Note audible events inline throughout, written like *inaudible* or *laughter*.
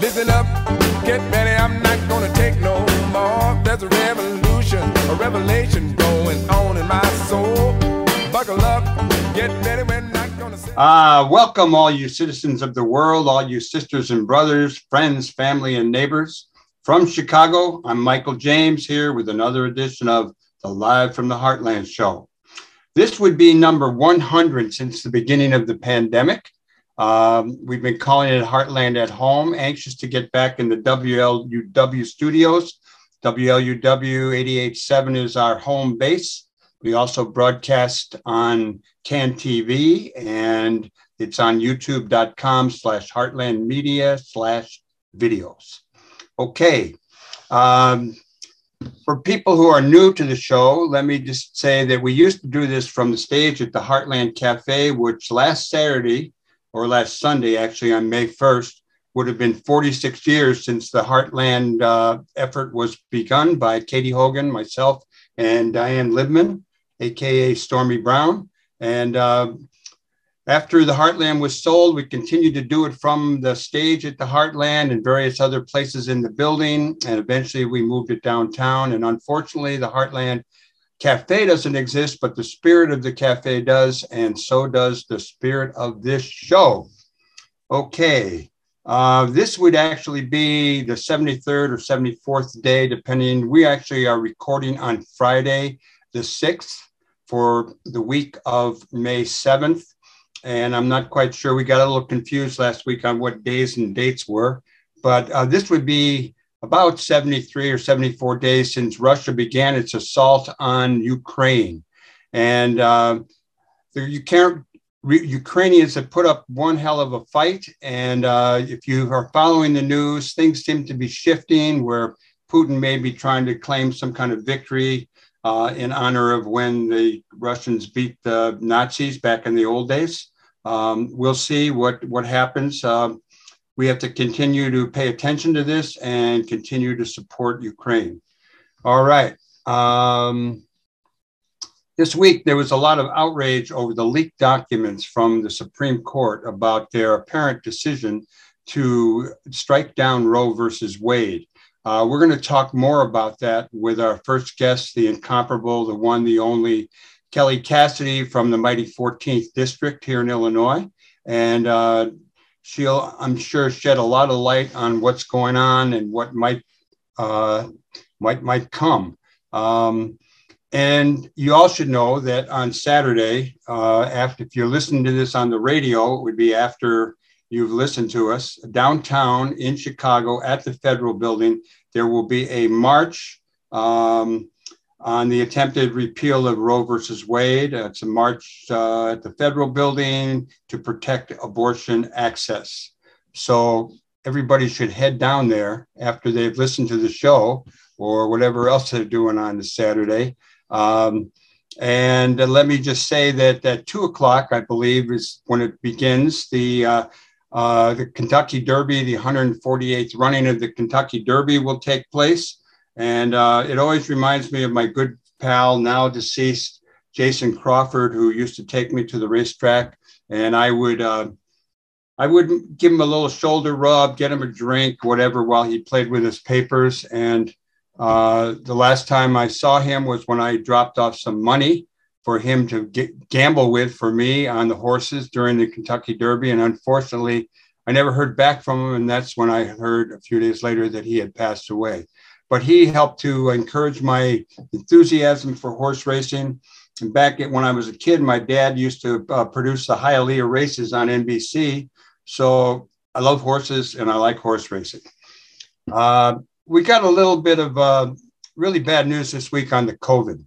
Listen up, get ready, I'm not gonna take no more. There's a revolution, a revelation going on in my soul. Buckle up, get ready, we're not gonna say. Uh, welcome, all you citizens of the world, all you sisters and brothers, friends, family, and neighbors. From Chicago, I'm Michael James here with another edition of the Live from the Heartland show. This would be number 100 since the beginning of the pandemic. Um, we've been calling it Heartland at Home, anxious to get back in the WLUW studios. WLUW 88.7 is our home base. We also broadcast on CAN TV and it's on youtube.com slash heartland media slash videos. Okay. Um, for people who are new to the show, let me just say that we used to do this from the stage at the Heartland Cafe, which last Saturday or last Sunday, actually on May 1st, would have been 46 years since the Heartland uh, effort was begun by Katie Hogan, myself, and Diane Libman, AKA Stormy Brown. And uh, after the Heartland was sold, we continued to do it from the stage at the Heartland and various other places in the building. And eventually we moved it downtown. And unfortunately, the Heartland Cafe doesn't exist, but the spirit of the cafe does, and so does the spirit of this show. Okay, uh, this would actually be the 73rd or 74th day, depending. We actually are recording on Friday, the 6th, for the week of May 7th. And I'm not quite sure. We got a little confused last week on what days and dates were, but uh, this would be about 73 or 74 days since Russia began its assault on Ukraine. And uh, the Ukrainians have put up one hell of a fight. And uh, if you are following the news, things seem to be shifting where Putin may be trying to claim some kind of victory uh, in honor of when the Russians beat the Nazis back in the old days. Um, we'll see what, what happens. Um, we have to continue to pay attention to this and continue to support Ukraine. All right. Um, this week, there was a lot of outrage over the leaked documents from the Supreme Court about their apparent decision to strike down Roe versus Wade. Uh, we're going to talk more about that with our first guest, the incomparable, the one, the only Kelly Cassidy from the mighty 14th District here in Illinois. And uh, she'll, I'm sure, shed a lot of light on what's going on and what might uh, might might come. Um, and you all should know that on Saturday, uh, after if you're listening to this on the radio, it would be after you've listened to us downtown in Chicago at the Federal Building. There will be a march. Um, on the attempted repeal of Roe versus Wade. It's a march uh, at the federal building to protect abortion access. So everybody should head down there after they've listened to the show or whatever else they're doing on the Saturday. Um, and uh, let me just say that at two o'clock, I believe, is when it begins. The uh, uh, the Kentucky Derby, the 148th running of the Kentucky Derby, will take place. And uh, it always reminds me of my good pal, now deceased Jason Crawford, who used to take me to the racetrack. And I would, uh, I would give him a little shoulder rub, get him a drink, whatever, while he played with his papers. And uh, the last time I saw him was when I dropped off some money for him to gamble with for me on the horses during the Kentucky Derby. And unfortunately, I never heard back from him. And that's when I heard a few days later that he had passed away but he helped to encourage my enthusiasm for horse racing. And back when I was a kid, my dad used to uh, produce the Hialeah races on NBC. So I love horses and I like horse racing. Uh, we got a little bit of uh, really bad news this week on the COVID.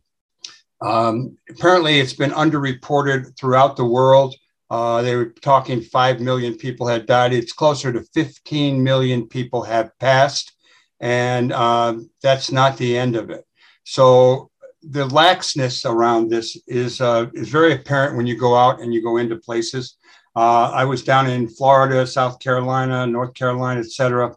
Um, apparently, it's been underreported throughout the world. Uh, they were talking 5 million people had died. It's closer to 15 million people have passed and uh, that's not the end of it. So the laxness around this is uh, is very apparent when you go out and you go into places. Uh, I was down in Florida, South Carolina, North Carolina, etc.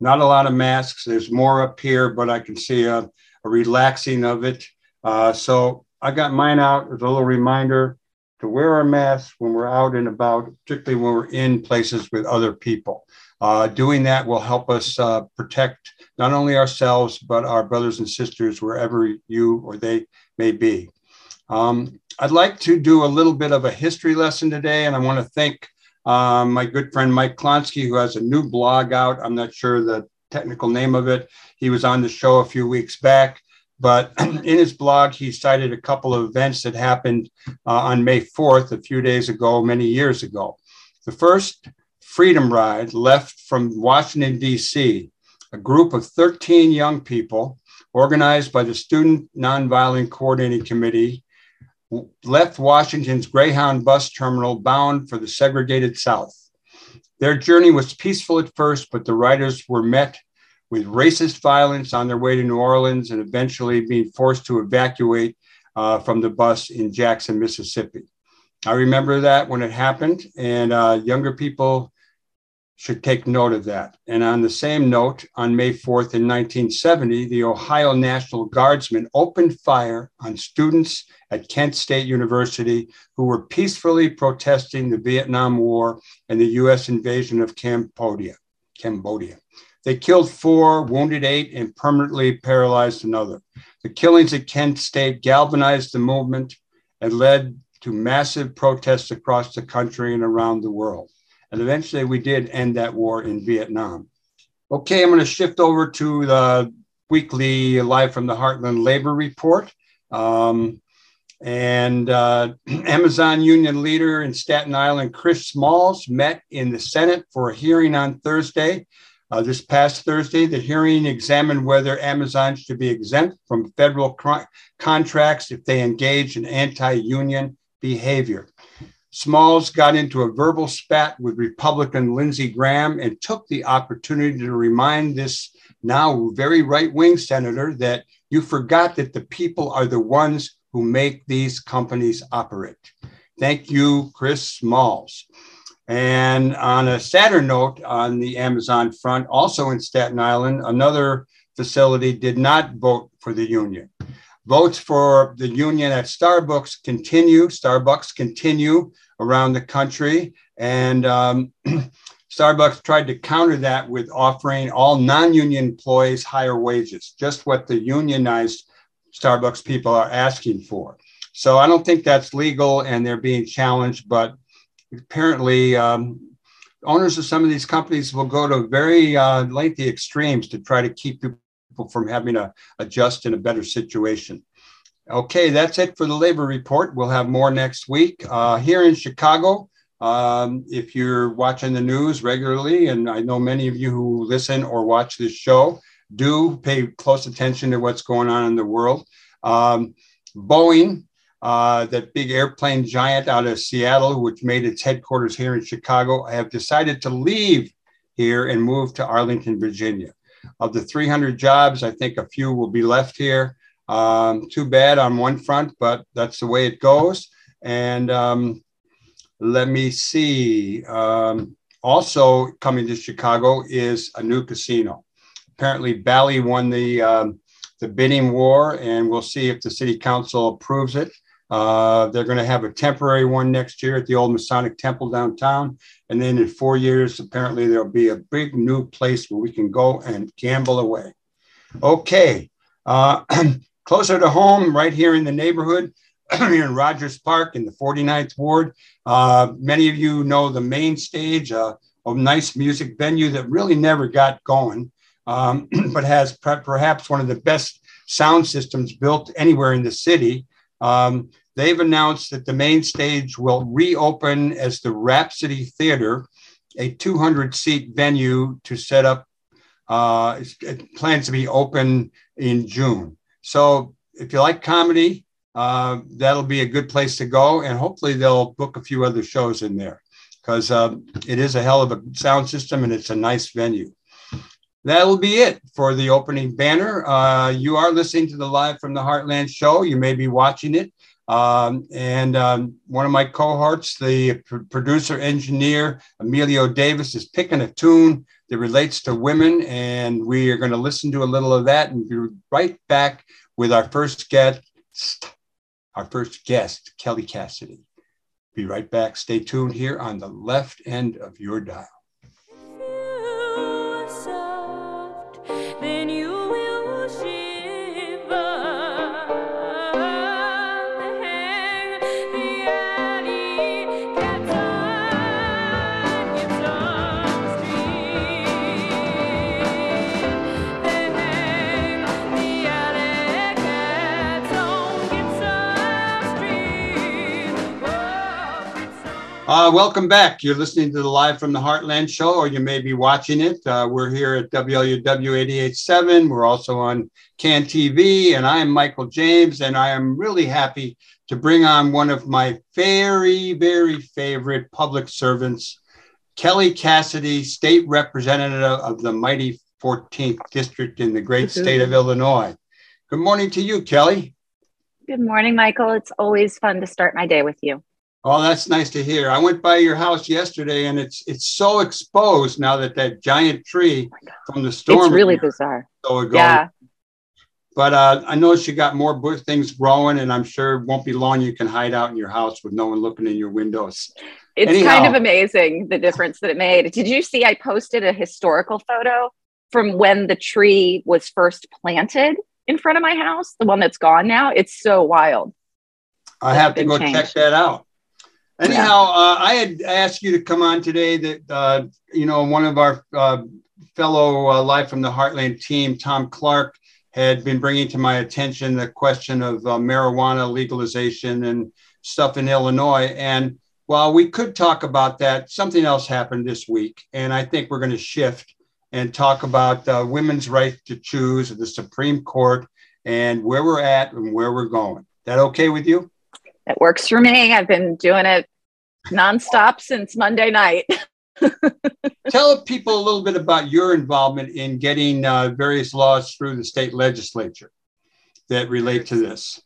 Not a lot of masks. There's more up here, but I can see a, a relaxing of it. Uh, so I got mine out as a little reminder to wear our masks when we're out and about, particularly when we're in places with other people. Uh, doing that will help us uh, protect not only ourselves, but our brothers and sisters wherever you or they may be. Um, I'd like to do a little bit of a history lesson today, and I want to thank um, my good friend Mike Klonsky, who has a new blog out. I'm not sure the technical name of it. He was on the show a few weeks back, but *clears throat* in his blog, he cited a couple of events that happened uh, on May 4th, a few days ago, many years ago. The first Freedom Ride left from Washington, D.C., a group of 13 young people organized by the Student Nonviolent Coordinating Committee left Washington's Greyhound bus terminal bound for the segregated South. Their journey was peaceful at first, but the riders were met with racist violence on their way to New Orleans and eventually being forced to evacuate uh, from the bus in Jackson, Mississippi. I remember that when it happened, and uh, younger people should take note of that. And on the same note, on May 4th in 1970, the Ohio National Guardsmen opened fire on students at Kent State University who were peacefully protesting the Vietnam War and the US invasion of Cambodia. Cambodia. They killed four, wounded eight, and permanently paralyzed another. The killings at Kent State galvanized the movement and led to massive protests across the country and around the world. And eventually we did end that war in Vietnam. Okay, I'm going to shift over to the weekly Live from the Heartland Labor Report. Um, and uh, *clears throat* Amazon union leader in Staten Island, Chris Smalls, met in the Senate for a hearing on Thursday. Uh, this past Thursday, the hearing examined whether Amazon should be exempt from federal contracts if they engage in anti union behavior. Smalls got into a verbal spat with Republican Lindsey Graham and took the opportunity to remind this now very right wing senator that you forgot that the people are the ones who make these companies operate. Thank you, Chris Smalls. And on a sadder note, on the Amazon front, also in Staten Island, another facility did not vote for the union. Votes for the union at Starbucks continue. Starbucks continue around the country. And um, *clears throat* Starbucks tried to counter that with offering all non union employees higher wages, just what the unionized Starbucks people are asking for. So I don't think that's legal and they're being challenged, but apparently um, owners of some of these companies will go to very uh, lengthy extremes to try to keep people from having to adjust in a better situation. Okay, that's it for the labor report. We'll have more next week. Uh, here in Chicago, um, if you're watching the news regularly, and I know many of you who listen or watch this show do pay close attention to what's going on in the world. Um, Boeing, uh, that big airplane giant out of Seattle, which made its headquarters here in Chicago, have decided to leave here and move to Arlington, Virginia. Of the 300 jobs, I think a few will be left here. Um, too bad on one front, but that's the way it goes. And um, let me see. Um, also coming to Chicago is a new casino. Apparently, Bally won the um, the bidding war, and we'll see if the city council approves it. Uh, they're going to have a temporary one next year at the old Masonic Temple downtown. And then in four years, apparently, there'll be a big new place where we can go and gamble away. Okay. Uh, *clears throat* closer to home, right here in the neighborhood, *clears throat* here in Rogers Park in the 49th Ward. Uh, many of you know the main stage, uh, a nice music venue that really never got going, um, *clears throat* but has perhaps one of the best sound systems built anywhere in the city. Um, they've announced that the main stage will reopen as the Rhapsody Theater, a 200 seat venue to set up. Uh, it plans to be open in June. So if you like comedy, uh, that'll be a good place to go. And hopefully they'll book a few other shows in there because uh, it is a hell of a sound system and it's a nice venue. That'll be it for the opening banner. Uh, you are listening to the Live from the Heartland show. You may be watching it. Um, and um, one of my cohorts, the pr- producer engineer Emilio Davis, is picking a tune that relates to women. And we are going to listen to a little of that and be right back with our first guest, our first guest, Kelly Cassidy. Be right back. Stay tuned here on the left end of your dial. Uh, welcome back. You're listening to the Live from the Heartland show, or you may be watching it. Uh, we're here at WLUW 887. We're also on CAN TV, and I am Michael James, and I am really happy to bring on one of my very, very favorite public servants, Kelly Cassidy, state representative of the mighty 14th district in the great mm-hmm. state of Illinois. Good morning to you, Kelly. Good morning, Michael. It's always fun to start my day with you. Oh, that's nice to hear. I went by your house yesterday, and it's it's so exposed now that that giant tree from the storm. It's really bizarre. So ago. Yeah. But uh, I know she got more things growing, and I'm sure it won't be long you can hide out in your house with no one looking in your windows. It's Anyhow. kind of amazing the difference that it made. Did you see? I posted a historical photo from when the tree was first planted in front of my house. The one that's gone now. It's so wild. I have to go changed. check that out. Anyhow, uh, I had asked you to come on today. That uh, you know, one of our uh, fellow uh, Live from the Heartland team, Tom Clark, had been bringing to my attention the question of uh, marijuana legalization and stuff in Illinois. And while we could talk about that, something else happened this week, and I think we're going to shift and talk about uh, women's right to choose the Supreme Court and where we're at and where we're going. That okay with you? It works for me. I've been doing it nonstop since Monday night. *laughs* Tell people a little bit about your involvement in getting uh, various laws through the state legislature that relate to this.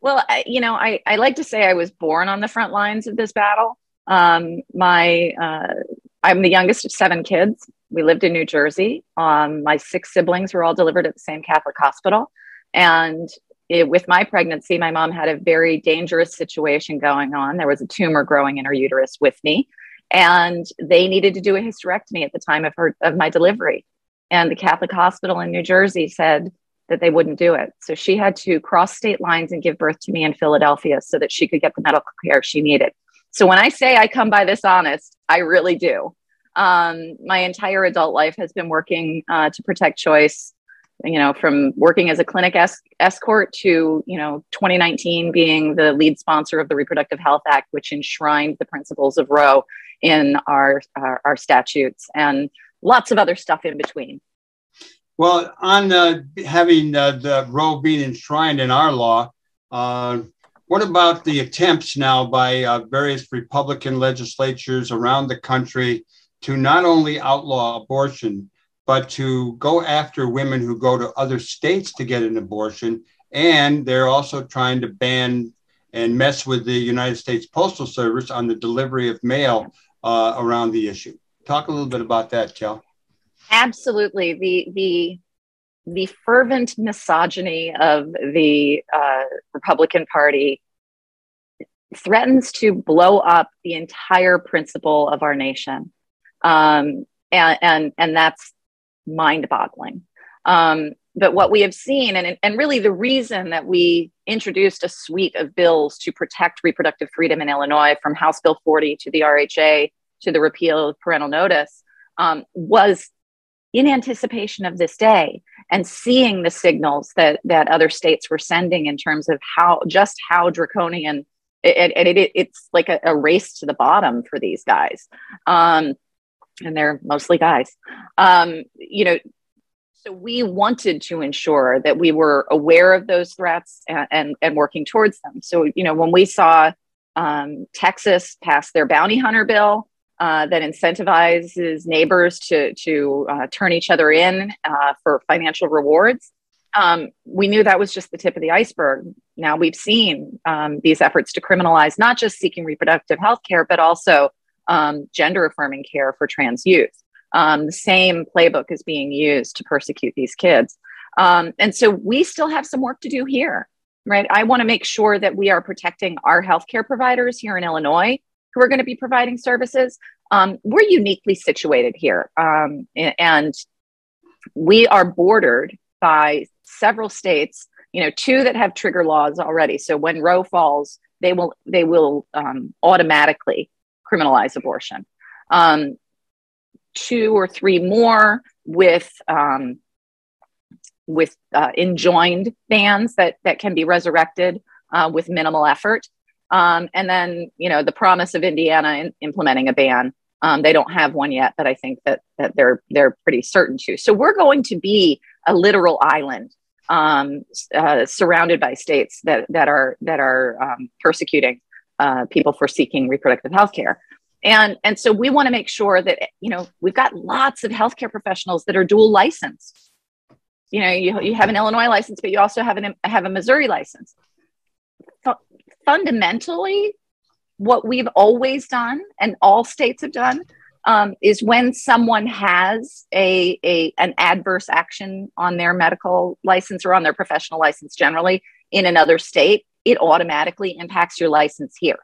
Well, I, you know, I, I like to say I was born on the front lines of this battle. Um, my, uh, I'm the youngest of seven kids. We lived in New Jersey. Um, my six siblings were all delivered at the same Catholic hospital. And it, with my pregnancy, my mom had a very dangerous situation going on. There was a tumor growing in her uterus with me, and they needed to do a hysterectomy at the time of her of my delivery. And the Catholic hospital in New Jersey said that they wouldn't do it. So she had to cross state lines and give birth to me in Philadelphia so that she could get the medical care she needed. So when I say I come by this honest, I really do. Um, my entire adult life has been working uh, to protect choice you know, from working as a clinic es- escort to, you know, 2019 being the lead sponsor of the Reproductive Health Act, which enshrined the principles of Roe in our, our, our statutes and lots of other stuff in between. Well, on uh, having uh, the Roe being enshrined in our law, uh, what about the attempts now by uh, various Republican legislatures around the country to not only outlaw abortion, but to go after women who go to other states to get an abortion. And they're also trying to ban and mess with the United States Postal Service on the delivery of mail uh, around the issue. Talk a little bit about that, Kel. Absolutely. The, the, the fervent misogyny of the uh, Republican Party threatens to blow up the entire principle of our nation. Um, and, and, and that's mind boggling. Um, but what we have seen, and, and really the reason that we introduced a suite of bills to protect reproductive freedom in Illinois, from House Bill 40 to the RHA to the repeal of parental notice, um, was in anticipation of this day and seeing the signals that that other states were sending in terms of how just how draconian and it, it, it's like a, a, race to the bottom for these guys. Um, and they're mostly guys. Um, you know, so we wanted to ensure that we were aware of those threats and, and, and working towards them. So, you know, when we saw um, Texas pass their bounty hunter bill uh, that incentivizes neighbors to, to uh, turn each other in uh, for financial rewards, um, we knew that was just the tip of the iceberg. Now we've seen um, these efforts to criminalize not just seeking reproductive health care, but also um, gender affirming care for trans youth. Um, the same playbook is being used to persecute these kids. Um, and so we still have some work to do here, right? I want to make sure that we are protecting our healthcare providers here in Illinois who are going to be providing services. Um, we're uniquely situated here, um, and we are bordered by several states. You know, two that have trigger laws already. So when Roe falls, they will they will um, automatically criminalize abortion. Um, two or three more with um, with uh, enjoined bans that that can be resurrected uh, with minimal effort. Um, and then, you know, the promise of Indiana in implementing a ban. Um, they don't have one yet, but I think that that they're they're pretty certain to. So we're going to be a literal island um, uh, surrounded by states that that are that are um, persecuting uh, people for seeking reproductive health care. And, and so we want to make sure that, you know, we've got lots of healthcare professionals that are dual licensed. You know, you, you have an Illinois license, but you also have, an, have a Missouri license. F- fundamentally, what we've always done and all states have done um, is when someone has a, a an adverse action on their medical license or on their professional license generally in another state, it automatically impacts your license here.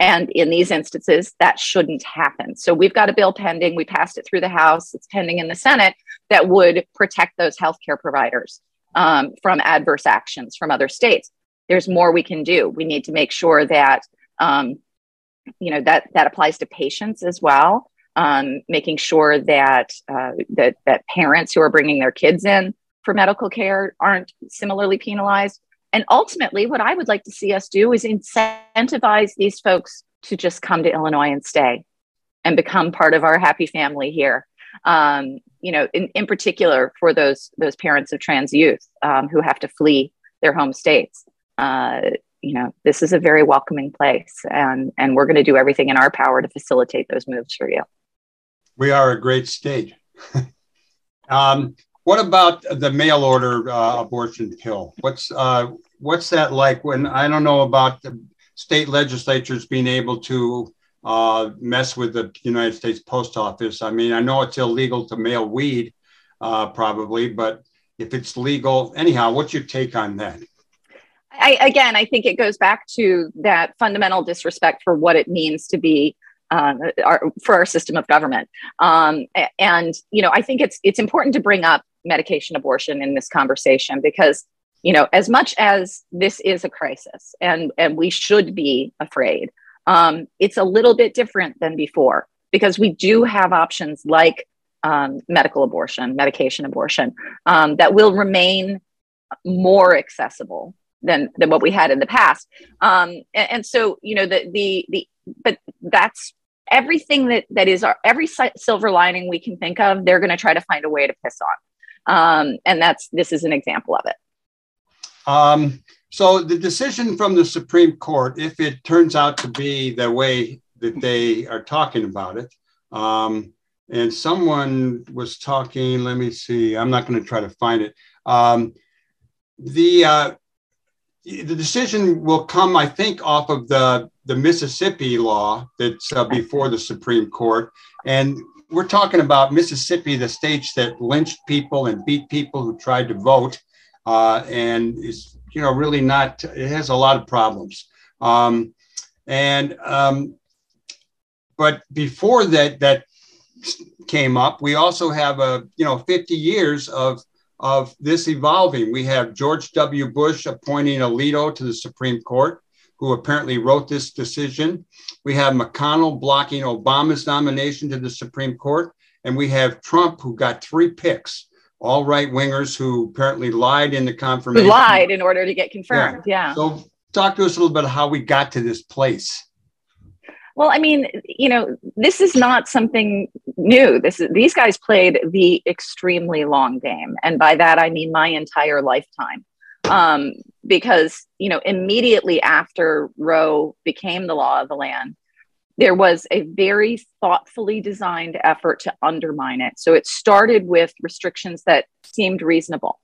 And in these instances, that shouldn't happen. So we've got a bill pending. We passed it through the House. It's pending in the Senate that would protect those healthcare providers um, from adverse actions from other states. There's more we can do. We need to make sure that um, you know that that applies to patients as well. Um, making sure that uh, that that parents who are bringing their kids in for medical care aren't similarly penalized. And ultimately, what I would like to see us do is incentivize these folks to just come to Illinois and stay and become part of our happy family here. Um, you know, in, in particular for those those parents of trans youth um, who have to flee their home states. Uh, you know, this is a very welcoming place, and and we're going to do everything in our power to facilitate those moves for you. We are a great state. *laughs* um, what about the mail order uh, abortion pill? What's uh, what's that like? When I don't know about the state legislatures being able to uh, mess with the United States Post Office. I mean, I know it's illegal to mail weed, uh, probably, but if it's legal, anyhow, what's your take on that? I, again, I think it goes back to that fundamental disrespect for what it means to be um, our, for our system of government. Um, and you know, I think it's it's important to bring up medication abortion in this conversation because you know as much as this is a crisis and and we should be afraid um, it's a little bit different than before because we do have options like um, medical abortion medication abortion um, that will remain more accessible than than what we had in the past um, and, and so you know the the the but that's everything that that is our every silver lining we can think of they're going to try to find a way to piss on um, and that's this is an example of it. Um, so the decision from the Supreme Court, if it turns out to be the way that they are talking about it, um, and someone was talking, let me see, I'm not going to try to find it. Um, the uh, the decision will come, I think, off of the the Mississippi law that's uh, before the Supreme Court, and we're talking about Mississippi, the states that lynched people and beat people who tried to vote, uh, and is you know really not. It has a lot of problems. Um, and um, but before that that came up, we also have a you know 50 years of of this evolving. We have George W. Bush appointing Alito to the Supreme Court who apparently wrote this decision. We have McConnell blocking Obama's nomination to the Supreme Court. And we have Trump, who got three picks, all right wingers who apparently lied in the confirmation. Who lied in order to get confirmed. Yeah. yeah. So, talk to us a little bit of how we got to this place. Well, I mean, you know, this is not something new. This is these guys played the extremely long game, and by that I mean my entire lifetime um, because you know immediately after Roe became the law of the land, there was a very thoughtfully designed effort to undermine it. So it started with restrictions that seemed reasonable,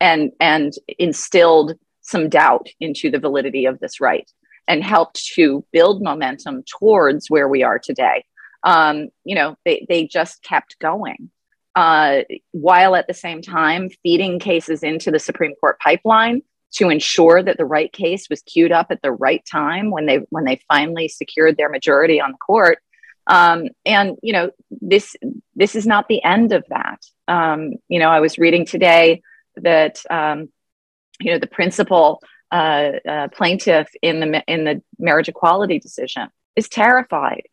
and and instilled some doubt into the validity of this right, and helped to build momentum towards where we are today. Um, you know, they they just kept going uh, while at the same time feeding cases into the Supreme Court pipeline to ensure that the right case was queued up at the right time when they when they finally secured their majority on the court. Um, and you know this this is not the end of that. Um, you know, I was reading today that um, you know the principal uh, uh, plaintiff in the in the marriage equality decision is terrified.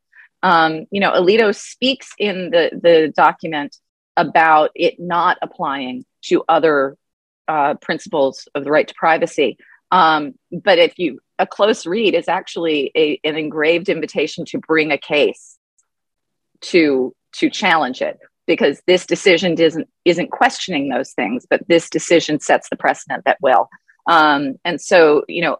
Um, you know, Alito speaks in the the document about it not applying to other uh, principles of the right to privacy. Um, but if you a close read is actually a, an engraved invitation to bring a case to to challenge it because this decision isn't isn't questioning those things but this decision sets the precedent that will um, and so you know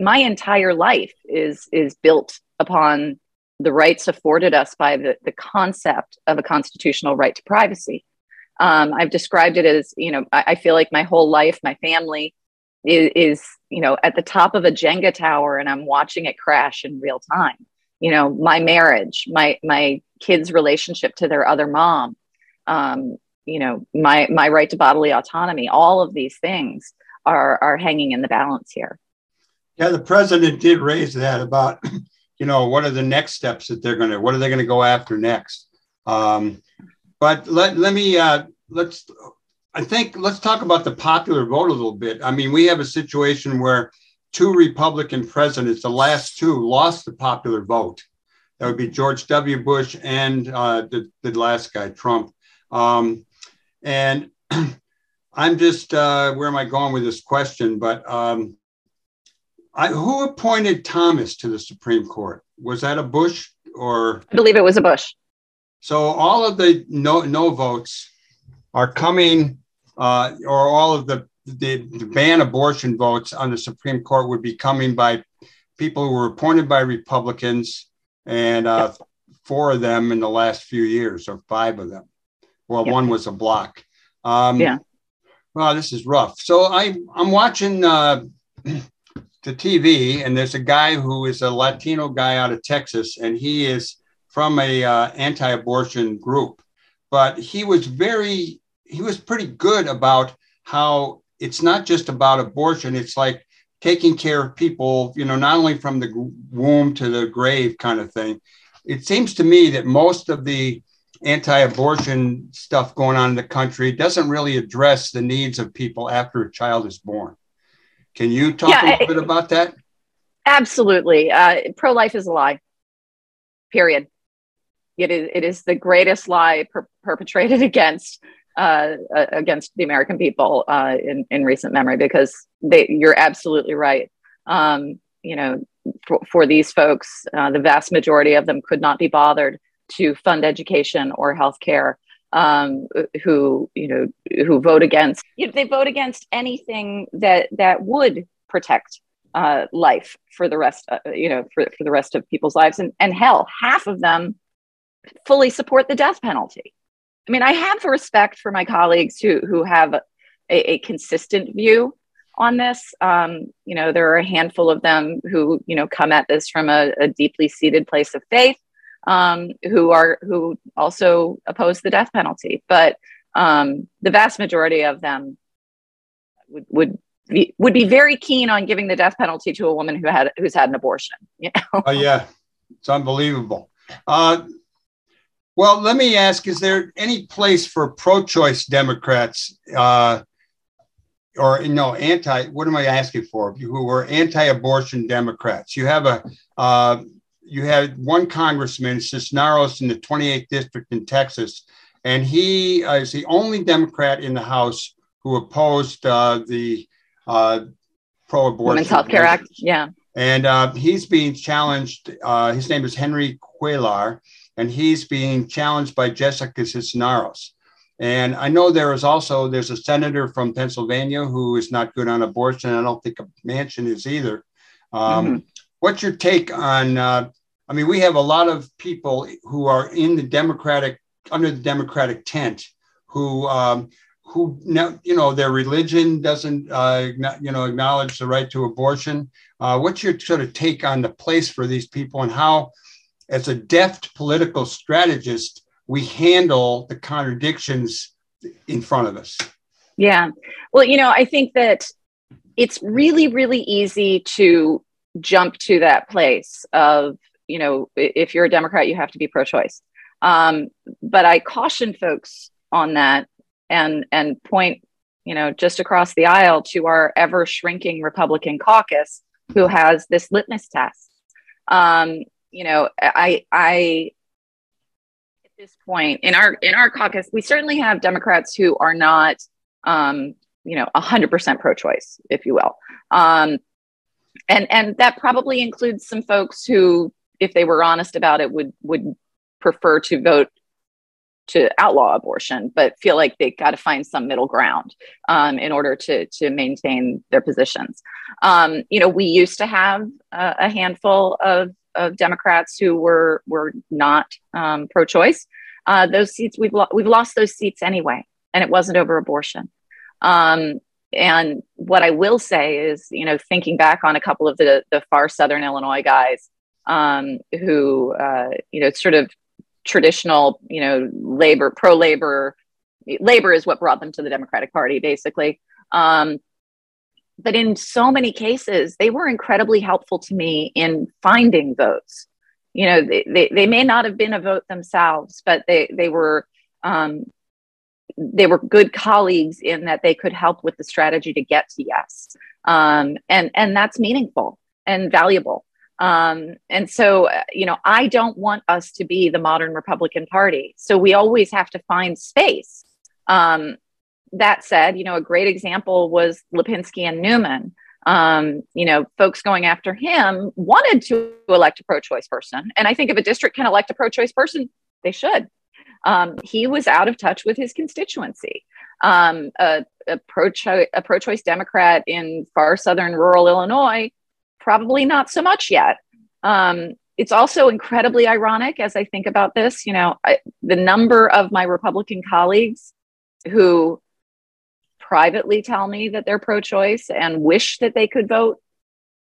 my entire life is is built upon the rights afforded us by the, the concept of a constitutional right to privacy um, i've described it as you know I, I, feel like my whole life my family is, is you know at the top of a jenga tower and i'm watching it crash in real time. You know my marriage my my kids relationship to their other mom um, you know my my right to bodily autonomy all of these things are are hanging in the balance here. Yeah the president did raise that about *clears throat* you know what are the next steps that they're going to what are they going to go after next? Um, but let, let me uh, let's i think let's talk about the popular vote a little bit i mean we have a situation where two republican presidents the last two lost the popular vote that would be george w bush and uh, the, the last guy trump um, and *clears throat* i'm just uh, where am i going with this question but um, I, who appointed Thomas to the Supreme Court? Was that a Bush or? I believe it was a Bush. So all of the no no votes are coming, uh, or all of the, the, the ban abortion votes on the Supreme Court would be coming by people who were appointed by Republicans, and uh, yep. four of them in the last few years, or five of them. Well, yep. one was a block. Um, yeah. Wow, this is rough. So I I'm watching. Uh, *clears throat* the TV, and there's a guy who is a Latino guy out of Texas, and he is from a uh, anti-abortion group, but he was very he was pretty good about how it's not just about abortion; it's like taking care of people, you know, not only from the womb to the grave kind of thing. It seems to me that most of the anti-abortion stuff going on in the country doesn't really address the needs of people after a child is born. Can you talk yeah, a little bit about that? Absolutely. Uh, Pro life is a lie, period. It is, it is the greatest lie per- perpetrated *laughs* against uh, against the American people uh, in, in recent memory because they, you're absolutely right. Um, you know, for, for these folks, uh, the vast majority of them could not be bothered to fund education or health care um, who you know who vote against you know, they vote against anything that that would protect uh, life for the rest uh, you know for, for the rest of people's lives and and hell half of them fully support the death penalty i mean i have respect for my colleagues who who have a, a consistent view on this um, you know there are a handful of them who you know come at this from a, a deeply seated place of faith um, who are who also oppose the death penalty, but um, the vast majority of them would would be, would be very keen on giving the death penalty to a woman who had who's had an abortion. You know? Oh yeah, it's unbelievable. Uh, well, let me ask: Is there any place for pro-choice Democrats? Uh, or you know, anti. What am I asking for? Who were anti-abortion Democrats? You have a uh, you had one congressman, Cisneros, in the 28th district in Texas, and he uh, is the only Democrat in the House who opposed uh, the uh, pro-abortion Women's Health Care Act. Yeah, and uh, he's being challenged. Uh, his name is Henry Cuellar, and he's being challenged by Jessica Cisneros. And I know there is also there's a senator from Pennsylvania who is not good on abortion. I don't think a Manchin is either. Um, mm-hmm. What's your take on uh, I mean, we have a lot of people who are in the Democratic, under the Democratic tent, who, um, who, you know, their religion doesn't, uh, you know, acknowledge the right to abortion. Uh, what's your sort of take on the place for these people and how, as a deft political strategist, we handle the contradictions in front of us? Yeah. Well, you know, I think that it's really, really easy to jump to that place of you know, if you're a Democrat, you have to be pro-choice. Um, but I caution folks on that and and point, you know, just across the aisle to our ever shrinking Republican caucus who has this litmus test. Um, you know, I I at this point in our in our caucus, we certainly have Democrats who are not um, you know, 100% pro-choice, if you will. Um, and and that probably includes some folks who, if they were honest about it, would would prefer to vote to outlaw abortion, but feel like they got to find some middle ground um, in order to to maintain their positions. Um, you know, we used to have a, a handful of, of Democrats who were were not um, pro-choice. Uh, those seats we've lo- we've lost those seats anyway, and it wasn't over abortion. Um, and what I will say is, you know, thinking back on a couple of the the far southern Illinois guys um, who, uh, you know, sort of traditional, you know, labor, pro labor, labor is what brought them to the Democratic Party, basically. Um, but in so many cases, they were incredibly helpful to me in finding votes. You know, they, they, they may not have been a vote themselves, but they, they were um, they were good colleagues in that they could help with the strategy to get to yes, um, and and that's meaningful and valuable. Um, and so, you know, I don't want us to be the modern Republican Party. So we always have to find space. Um, that said, you know, a great example was Lipinski and Newman. Um, you know, folks going after him wanted to elect a pro choice person. And I think if a district can elect a pro choice person, they should. Um, he was out of touch with his constituency. Um, a, a pro choice Democrat in far southern rural Illinois probably not so much yet. Um, it's also incredibly ironic as I think about this. You know, I, the number of my Republican colleagues who privately tell me that they're pro choice and wish that they could vote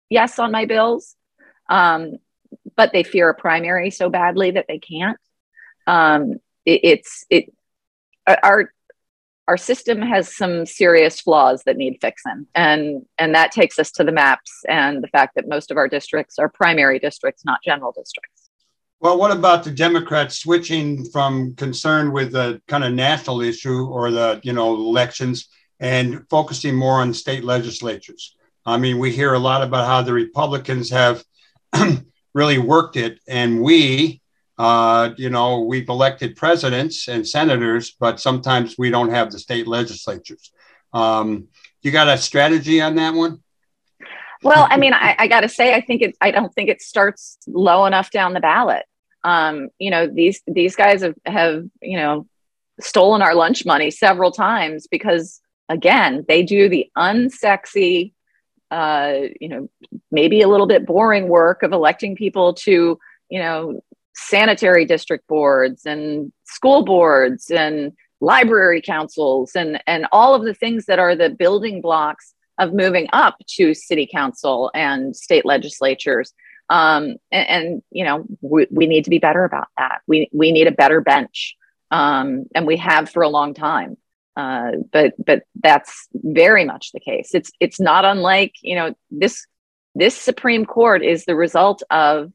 yes on my bills, um, but they fear a primary so badly that they can't. Um, it, it's, it, our, our system has some serious flaws that need fixing. And and that takes us to the maps and the fact that most of our districts are primary districts not general districts. Well what about the democrats switching from concern with the kind of national issue or the you know elections and focusing more on state legislatures i mean we hear a lot about how the republicans have *clears throat* really worked it and we uh, you know, we've elected presidents and senators, but sometimes we don't have the state legislatures. Um, you got a strategy on that one? Well, I mean, I, I got to say, I think it. I don't think it starts low enough down the ballot. Um, you know, these these guys have have you know stolen our lunch money several times because again, they do the unsexy, uh, you know, maybe a little bit boring work of electing people to you know sanitary district boards and school boards and library councils and and all of the things that are the building blocks of moving up to city council and state legislatures. Um, and, and, you know we, we, need to be better about that. We we need a better bench. Um, and we have for a long time uh, but but that's very much the case it's it's not unlike you know this this supreme court is the result of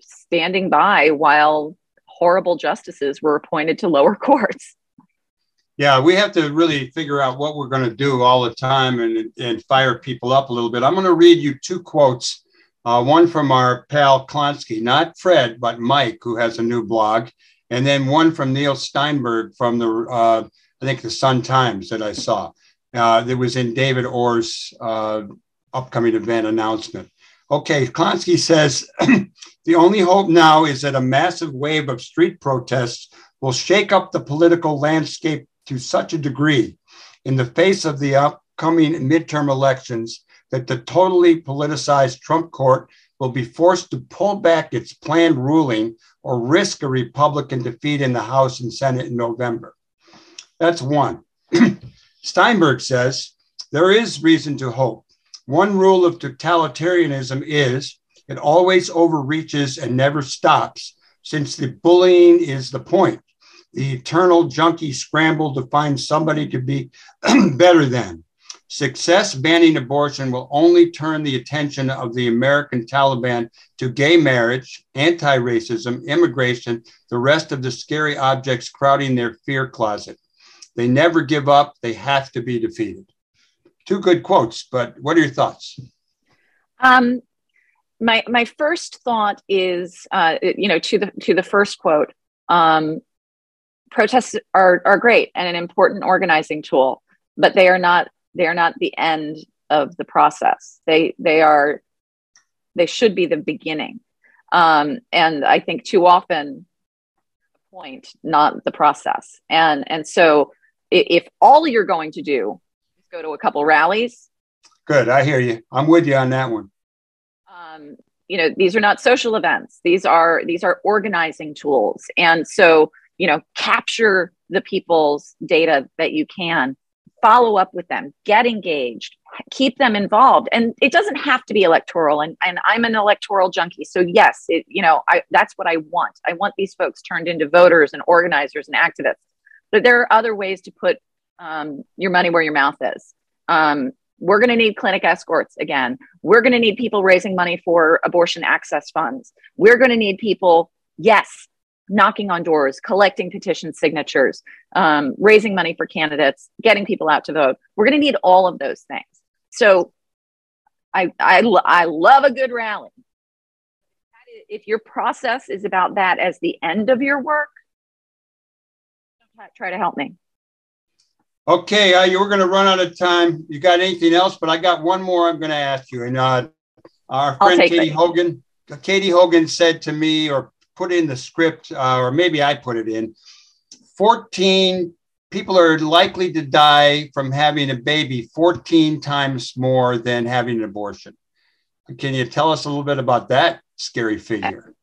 standing by while horrible justices were appointed to lower *laughs* courts. Yeah, we have to really figure out what we're going to do all the time and, and fire people up a little bit. I'm going to read you two quotes. Uh, one from our pal Klonsky, not Fred, but Mike, who has a new blog, and then one from Neil Steinberg from the, uh, I think, the Sun Times that I saw. Uh, that was in David Orr's uh, upcoming event announcement. Okay, Klonsky says *clears throat* the only hope now is that a massive wave of street protests will shake up the political landscape to such a degree in the face of the upcoming midterm elections that the totally politicized Trump court will be forced to pull back its planned ruling or risk a Republican defeat in the House and Senate in November. That's one. *clears throat* Steinberg says there is reason to hope one rule of totalitarianism is it always overreaches and never stops, since the bullying is the point. The eternal junkie scramble to find somebody to be *clears throat* better than. Success banning abortion will only turn the attention of the American Taliban to gay marriage, anti racism, immigration, the rest of the scary objects crowding their fear closet. They never give up, they have to be defeated two good quotes, but what are your thoughts? Um, my my first thought is, uh, you know, to the to the first quote. Um, protests are are great and an important organizing tool, but they are not they are not the end of the process. They they are They should be the beginning. Um, and I think too often, point, not the process. And and so if all you're going to do is go to a couple rallies, good. I hear you. I'm with you on that one. Um, you know, these are not social events. These are these are organizing tools. And so you know, capture the people's data that you can follow up with them, get engaged, keep them involved. And it doesn't have to be electoral. And, and I'm an electoral junkie. So yes, it, you know, I, that's what I want. I want these folks turned into voters and organizers and activists. But there are other ways to put um, your money where your mouth is. Um, we're going to need clinic escorts again. We're going to need people raising money for abortion access funds. We're going to need people, yes, knocking on doors, collecting petition signatures, um, raising money for candidates, getting people out to vote. We're going to need all of those things. So I, I, I love a good rally. If your process is about that as the end of your work, try to help me. Okay, uh, you're going to run out of time. You got anything else? But I got one more I'm going to ask you. And uh, our friend Katie Hogan, Katie Hogan said to me, or put in the script, uh, or maybe I put it in. 14 people are likely to die from having a baby 14 times more than having an abortion. Can you tell us a little bit about that scary figure?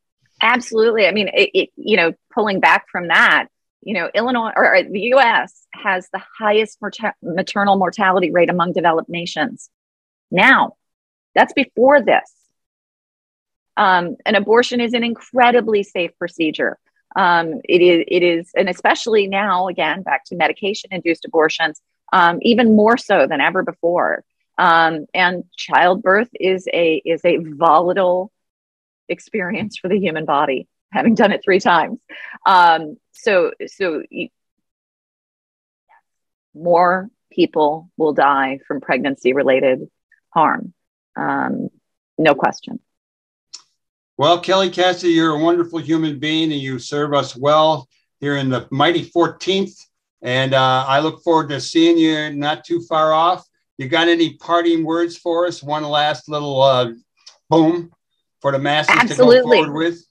Absolutely. I mean, it, it, you know, pulling back from that, you know, Illinois or the US has the highest maternal mortality rate among developed nations. Now, that's before this. Um, an abortion is an incredibly safe procedure. Um, it is, it is, and especially now, again, back to medication-induced abortions, um, even more so than ever before. Um, and childbirth is a is a volatile experience for the human body, having done it three times. Um, so, so you, more people will die from pregnancy-related harm. Um, no question. Well, Kelly Cassidy, you're a wonderful human being and you serve us well here in the mighty 14th. And uh, I look forward to seeing you not too far off. You got any parting words for us? One last little uh, boom for the masses Absolutely. to go forward with.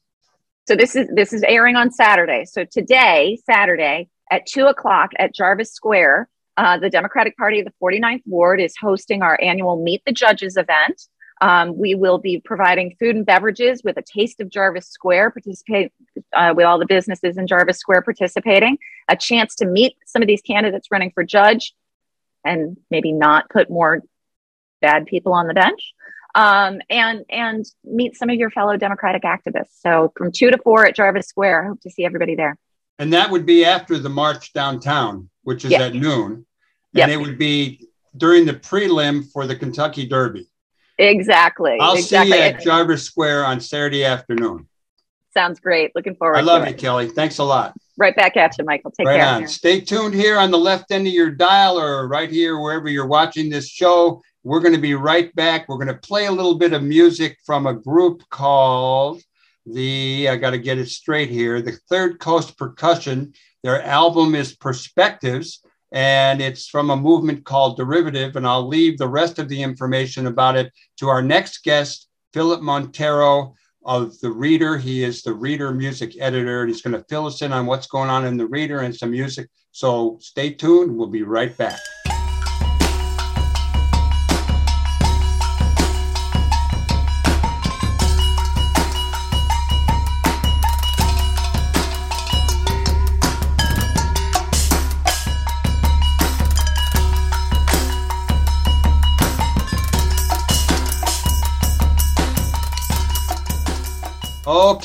So this is this is airing on Saturday. So today, Saturday at two o'clock at Jarvis Square, uh, the Democratic Party of the 49th Ward is hosting our annual Meet the Judges event. Um, we will be providing food and beverages with a taste of Jarvis Square, participate uh, with all the businesses in Jarvis Square participating, a chance to meet some of these candidates running for judge and maybe not put more bad people on the bench. Um, and and meet some of your fellow Democratic activists. So from two to four at Jarvis Square. I hope to see everybody there. And that would be after the march downtown, which is at noon. And yep. it would be during the prelim for the Kentucky Derby. Exactly. I'll exactly. see you at Jarvis Square on Saturday afternoon. Sounds great. Looking forward. I love you, it, Kelly. Thanks a lot. Right back at you, Michael. Take right care. On. Stay tuned here on the left end of your dial or right here wherever you're watching this show. We're going to be right back. We're going to play a little bit of music from a group called the I got to get it straight here. The Third Coast Percussion. Their album is Perspectives and it's from a movement called Derivative. And I'll leave the rest of the information about it to our next guest, Philip Montoro of The Reader. He is the Reader music editor, and he's going to fill us in on what's going on in The Reader and some music. So stay tuned. We'll be right back.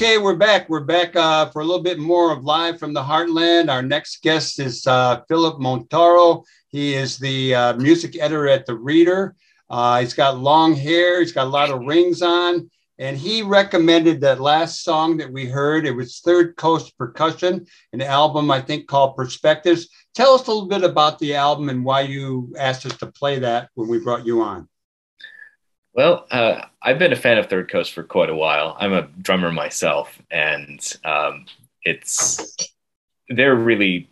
Okay, we're back. We're back uh, for a little bit more of Live from the Heartland. Our next guest is uh, Philip Montoro. He is the uh, music editor at The Reader. Uh, he's got long hair, he's got a lot of rings on, and he recommended that last song that we heard. It was Third Coast Percussion, an album I think called Perspectives. Tell us a little bit about the album and why you asked us to play that when we brought you on. Well, uh, I've been a fan of Third Coast for quite a while. I'm a drummer myself, and um, it's they're really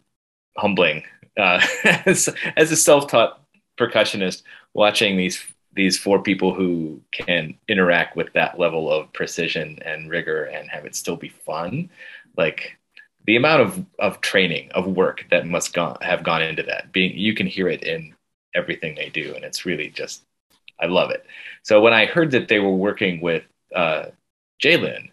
humbling uh, *laughs* as, as a self-taught percussionist. Watching these these four people who can interact with that level of precision and rigor and have it still be fun like the amount of, of training of work that must go, have gone into that being you can hear it in everything they do and it's really just i love it so when i heard that they were working with uh, Jlin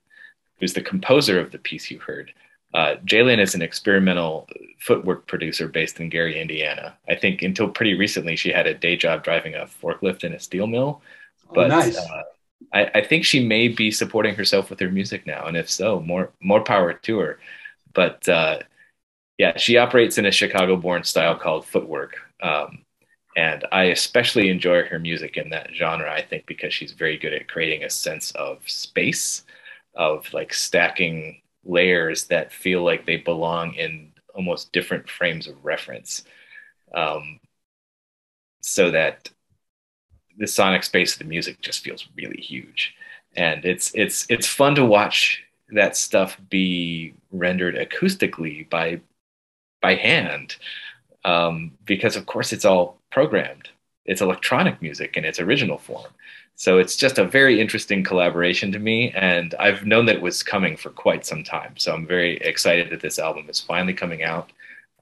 who's the composer of the piece you heard uh, Jlin is an experimental footwork producer based in Gary, Indiana. I think until pretty recently, she had a day job driving a forklift in a steel mill. Oh, but oh, nice. uh, I, I, think she may be supporting herself with her music now, and if so, more more power to her. But uh, yeah, she operates in a Chicago-born style called footwork, um, and I especially enjoy her music in that genre. I think because she's very good at creating a sense of space, of like stacking layers that feel like they belong in almost different frames of reference um, so that the sonic space of the music just feels really huge and it's it's it's fun to watch that stuff be rendered acoustically by by hand um, because of course it's all programmed it's electronic music in its original form so it's just a very interesting collaboration to me, and I've known that it was coming for quite some time. So I'm very excited that this album is finally coming out.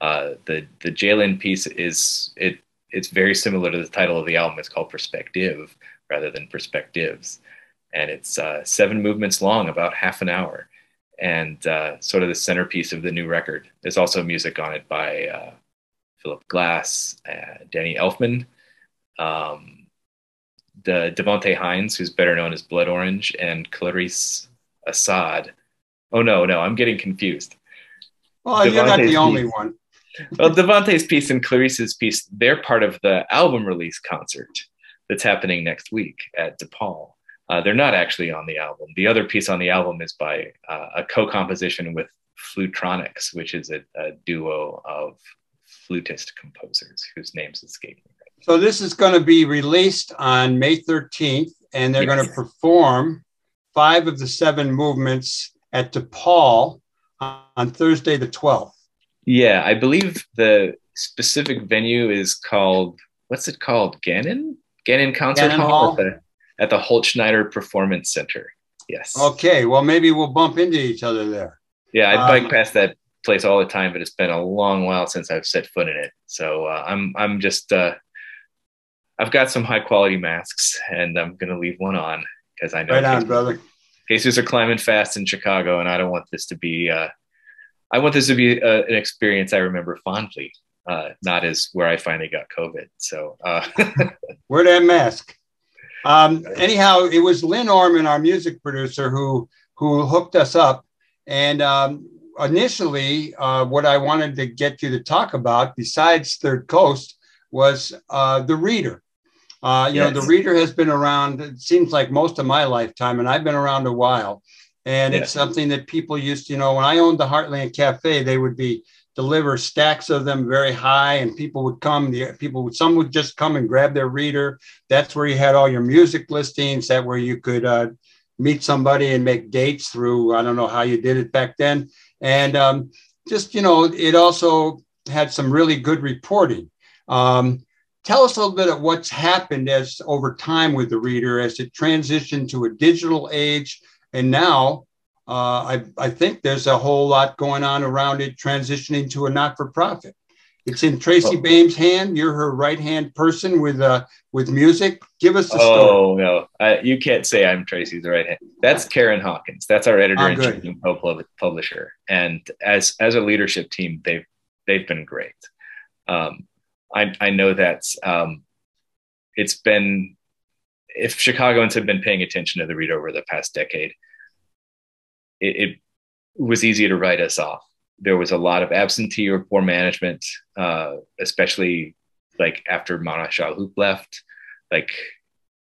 Uh, the the Jlin piece is it it's very similar to the title of the album. It's called Perspective rather than Perspectives, and it's uh, seven movements long, about half an hour, and uh, sort of the centerpiece of the new record. There's also music on it by uh, Philip Glass, uh, Danny Elfman. Um, the Devonté Hynes, who's better known as Blood Orange, and Clarice Assad. Oh no, no, I'm getting confused. Well, you're not the only one. well, Devonté's piece and Clarice's piece, they're part of the album release concert that's happening next week at DePaul. Uh, they're not actually on the album. The other piece on the album is by uh, a co-composition with Flutronix, which is a, a duo of flutist composers whose names escape me. So this is going to be released on May 13th, and they're yes. going to perform five of the seven movements at DePaul on Thursday the 12th. Yeah, I believe the specific venue is called what's it called? Gannon? Gannon Concert Gannon Hall, Hall? At, the, at the Holtschneider Performance Center. Yes. Okay. Well, maybe we'll bump into each other there. Yeah, I bike um, past that place all the time, but it's been a long while since I've set foot in it. So uh, I'm I'm just uh, I've got some high quality masks, and I'm gonna leave one on because I know right on, brother. Cases are climbing fast in Chicago, and I don't want this to be. Uh, I want this to be uh, an experience I remember fondly, uh, not as where I finally got COVID. So, uh, *laughs* wear that mask. Um, anyhow, it was Lynn Orman, our music producer, who who hooked us up. And um, initially, uh, what I wanted to get you to talk about, besides Third Coast, was uh, the reader. Uh, you yes. know, the reader has been around, it seems like most of my lifetime, and I've been around a while. And it's something that people used to, you know, when I owned the Heartland Cafe, they would be deliver stacks of them very high, and people would come. The people would some would just come and grab their reader. That's where you had all your music listings. That where you could uh, meet somebody and make dates through. I don't know how you did it back then, and um, just you know, it also had some really good reporting. Um, Tell us a little bit of what's happened as over time with the reader as it transitioned to a digital age. And now uh, I, I think there's a whole lot going on around it transitioning to a not for profit. It's in Tracy oh. Baim's hand. You're her right hand person with uh, with music. Give us the story. Oh no, I, you can't say I'm Tracy's right hand. That's Karen Hawkins. That's our editor and chief and publisher. And as as a leadership team, they've they've been great. Um, I, I know that um, it's been, if Chicagoans have been paying attention to the read over the past decade, it, it, was easy to write us off. There was a lot of absentee or poor management, uh, especially like after Mara Shalhoup left. Like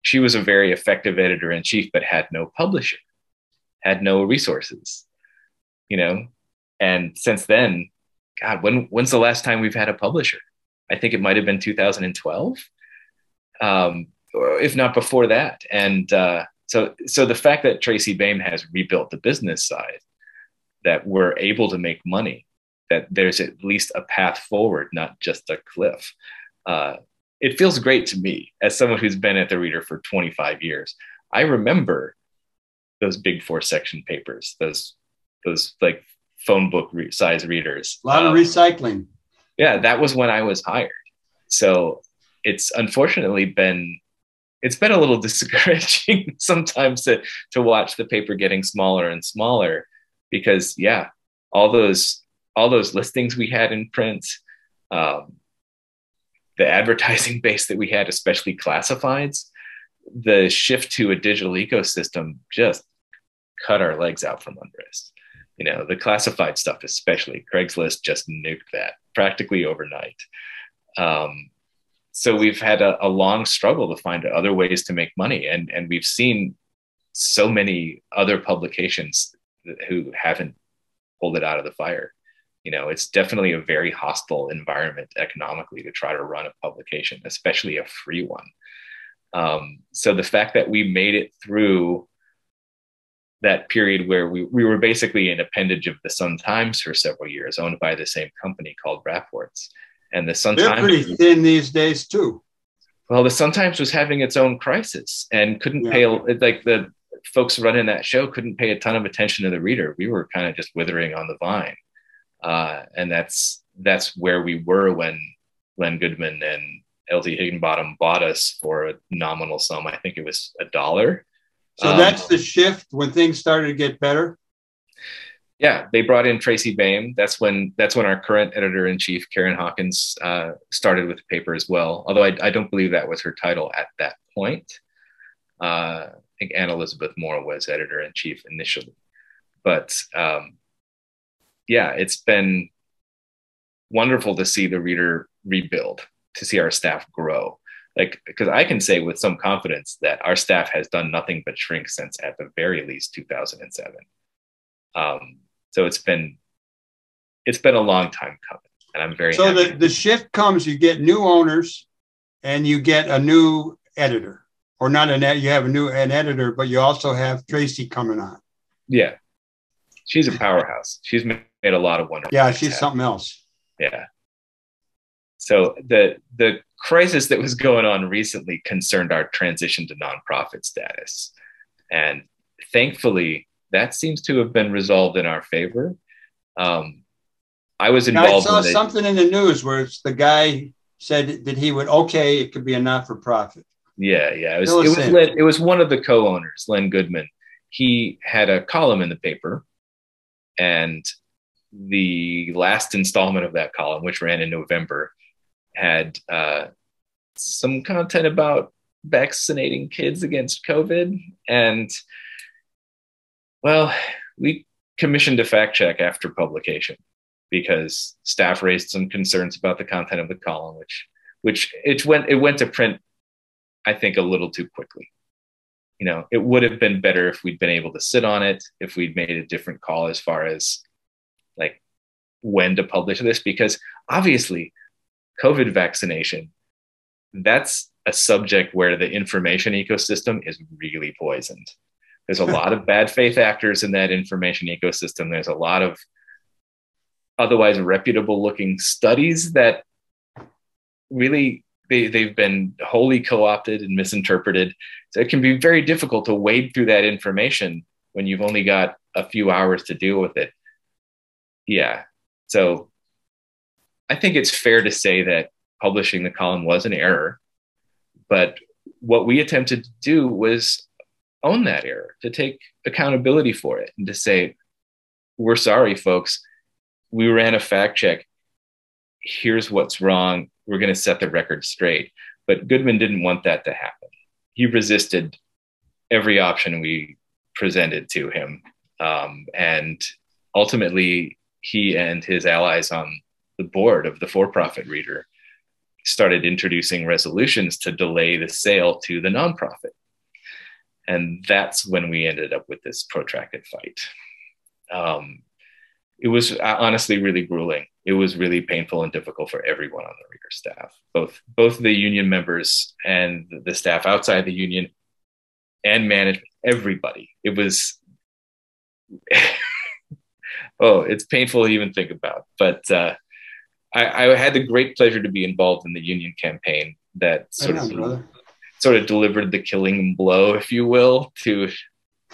she was a very effective editor in chief, but had no publisher, had no resources, you know. And since then, God, when when's the last time we've had a publisher? I think it might have been 2012, um, or if not before that. And uh, so, so the fact that Tracy Baim has rebuilt the business side, that we're able to make money, that there's at least a path forward, not just a cliff, uh, it feels great to me as someone who's been at the reader for 25 years. I remember those big four section papers, those those like phone book re- size readers. A lot um, of recycling. Yeah, that was when I was hired. So it's unfortunately been it's been a little *laughs* discouraging sometimes to to watch the paper getting smaller and smaller because yeah, all those all those listings we had in print, um, the advertising *laughs* base that we had, especially classifieds, the shift to a digital ecosystem just cut our legs out from under us. You know, the classified stuff, especially Craigslist, just nuked that practically overnight. Um, so we've had a, a, long struggle to find other ways to make money, and and we've seen so many other publications who haven't pulled it out of the fire. You know it's definitely a very hostile environment economically to try to run a publication especially a free one. Um, so the fact that we made it through that period where we, we were basically an appendage of the sun times for several years owned by the same company called Wrapports and the sun Times they're times pretty thin these days too. Well the sun times was having its own crisis and couldn't yeah. pay like the folks running that show couldn't pay a ton of attention to the reader we were kind of just withering on the vine uh, and that's that's where we were when Len Goodman and Elzie Higginbottom bought us for a nominal sum. I think it was a dollar. So um, that's the shift when things started to get better. Yeah, they brought in Tracy Baim. That's when that's when our current editor in chief, Karen Hawkins, uh, started with the paper as well. Although I, I, don't believe that was her title at that point. Uh, think Anne Elizabeth Moore was editor in chief initially, but um, yeah, it's been wonderful to see the reader rebuild, to see our staff grow. Like, because I can say with some confidence that our staff has done nothing but shrink since at the very least 2007. Um, so it's been it's been a long time coming, and I'm very so the the shift comes. You get new owners, and you get a new editor, or not an you have a new an editor, but you also have Tracy coming on. Yeah, she's a powerhouse. She's made a lot of wonderful. Yeah, she's something else. Yeah. So the the crisis that was going on recently concerned our transition to nonprofit status, and thankfully that seems to have been resolved in our favor. Um, I was involved. I saw in something in the news where it's the guy said that he would okay, it could be a not for profit. Yeah, yeah. It was, it was, Len, it was one of the co-owners, Len Goodman. He had a column in the paper, and the last installment of that column, which ran in November, had uh, some content about vaccinating kids against COVID. And well, we commissioned a fact check after publication because staff raised some concerns about the content of the column, which which it went it went to print, I think, a little too quickly. You know, it would have been better if we'd been able to sit on it, if we'd made a different call as far as like when to publish this because obviously covid vaccination that's a subject where the information ecosystem is really poisoned there's a *laughs* lot of bad faith actors in that information ecosystem there's a lot of otherwise reputable looking studies that really they, they've been wholly co-opted and misinterpreted so it can be very difficult to wade through that information when you've only got a few hours to deal with it yeah. So I think it's fair to say that publishing the column was an error. But what we attempted to do was own that error, to take accountability for it, and to say, we're sorry, folks. We ran a fact check. Here's what's wrong. We're going to set the record straight. But Goodman didn't want that to happen. He resisted every option we presented to him. Um, and ultimately, he and his allies on the board of the for-profit reader started introducing resolutions to delay the sale to the nonprofit. And that's when we ended up with this protracted fight. Um, it was uh, honestly really grueling. It was really painful and difficult for everyone on the reader staff, both both the union members and the staff outside the union and management. Everybody. It was *laughs* oh, it's painful to even think about. But uh, I, I, had the great pleasure to be involved in the union campaign that sort on, of brother. sort of delivered the killing blow, if you will, to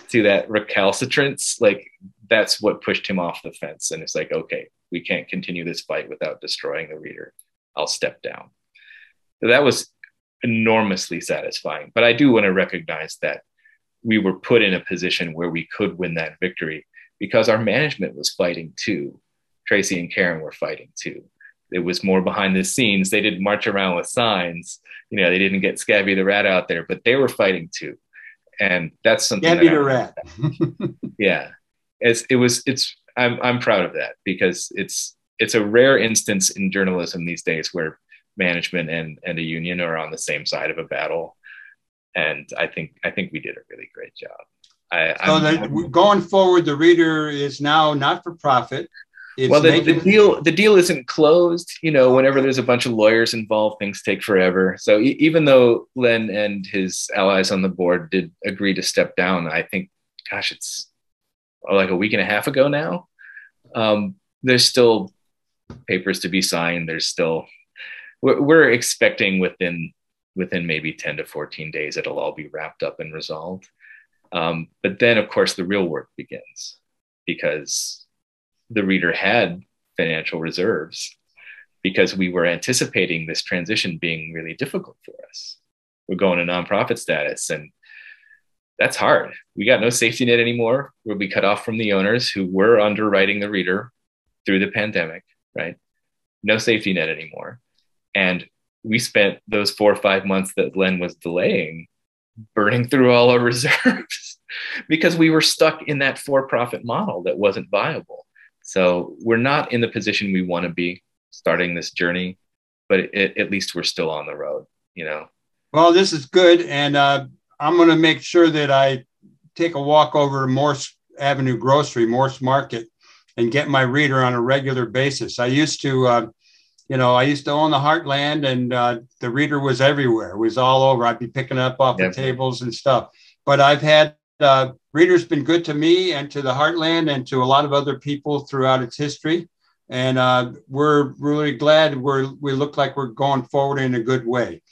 to that recalcitrance. Like that's what pushed him off the fence, and it's like, okay, we can't continue this fight without destroying the reader. I'll step down. So that was enormously satisfying. But I do want to recognize that we were put in a position where we could win that victory because our management was fighting too. Tracy and Karen were fighting too. It was more behind the scenes. They didn't march around with signs. You know, they didn't get Scabby the Rat out there, but they were fighting too. And that's something. Gabby that the rat. *laughs* yeah it's it was it's i'm i'm proud of that because it's it's a rare instance in journalism these days where management and and a union are on the same side of a battle. And i think i think we did a really great job. I So that going forward, the reader is now not for profit. It's well the, making, the deal the deal isn't closed you know whenever there's a bunch of lawyers involved things take forever. So e- even though len and his allies on the board did agree to step down i think gosh it's like a week and a half ago now um, there's still papers to be signed there's still we're, we're expecting within within maybe 10 to 14 days it'll all be wrapped up and resolved um, but then of course the real work begins because the reader had financial reserves because we were anticipating this transition being really difficult for us. We're going to nonprofit status, and that's hard. We got no safety net anymore. We'll be cut off from the owners who were underwriting the reader through the pandemic, right? No safety net anymore. And we spent those four or five months that Len was delaying burning through all our *laughs* reserves because we were stuck in that for profit model that wasn't viable. So we're not in the position we want to be starting this journey, but it, at least we're still on the road, you know? Well, this is good, and uh, I'm going to make sure that I take a walk over to Morse Avenue Grocery, Morse Market, and get my reader on a regular basis. I used to, uh, you know, I used to own the Heartland, and uh, the reader was everywhere. It was all over. I'd be picking it up off Yep. the tables and stuff. But I've had uh, readers been good to me and to the Heartland and to a lot of other people throughout its history. And uh, we're really glad we're we look like we're going forward in a good way.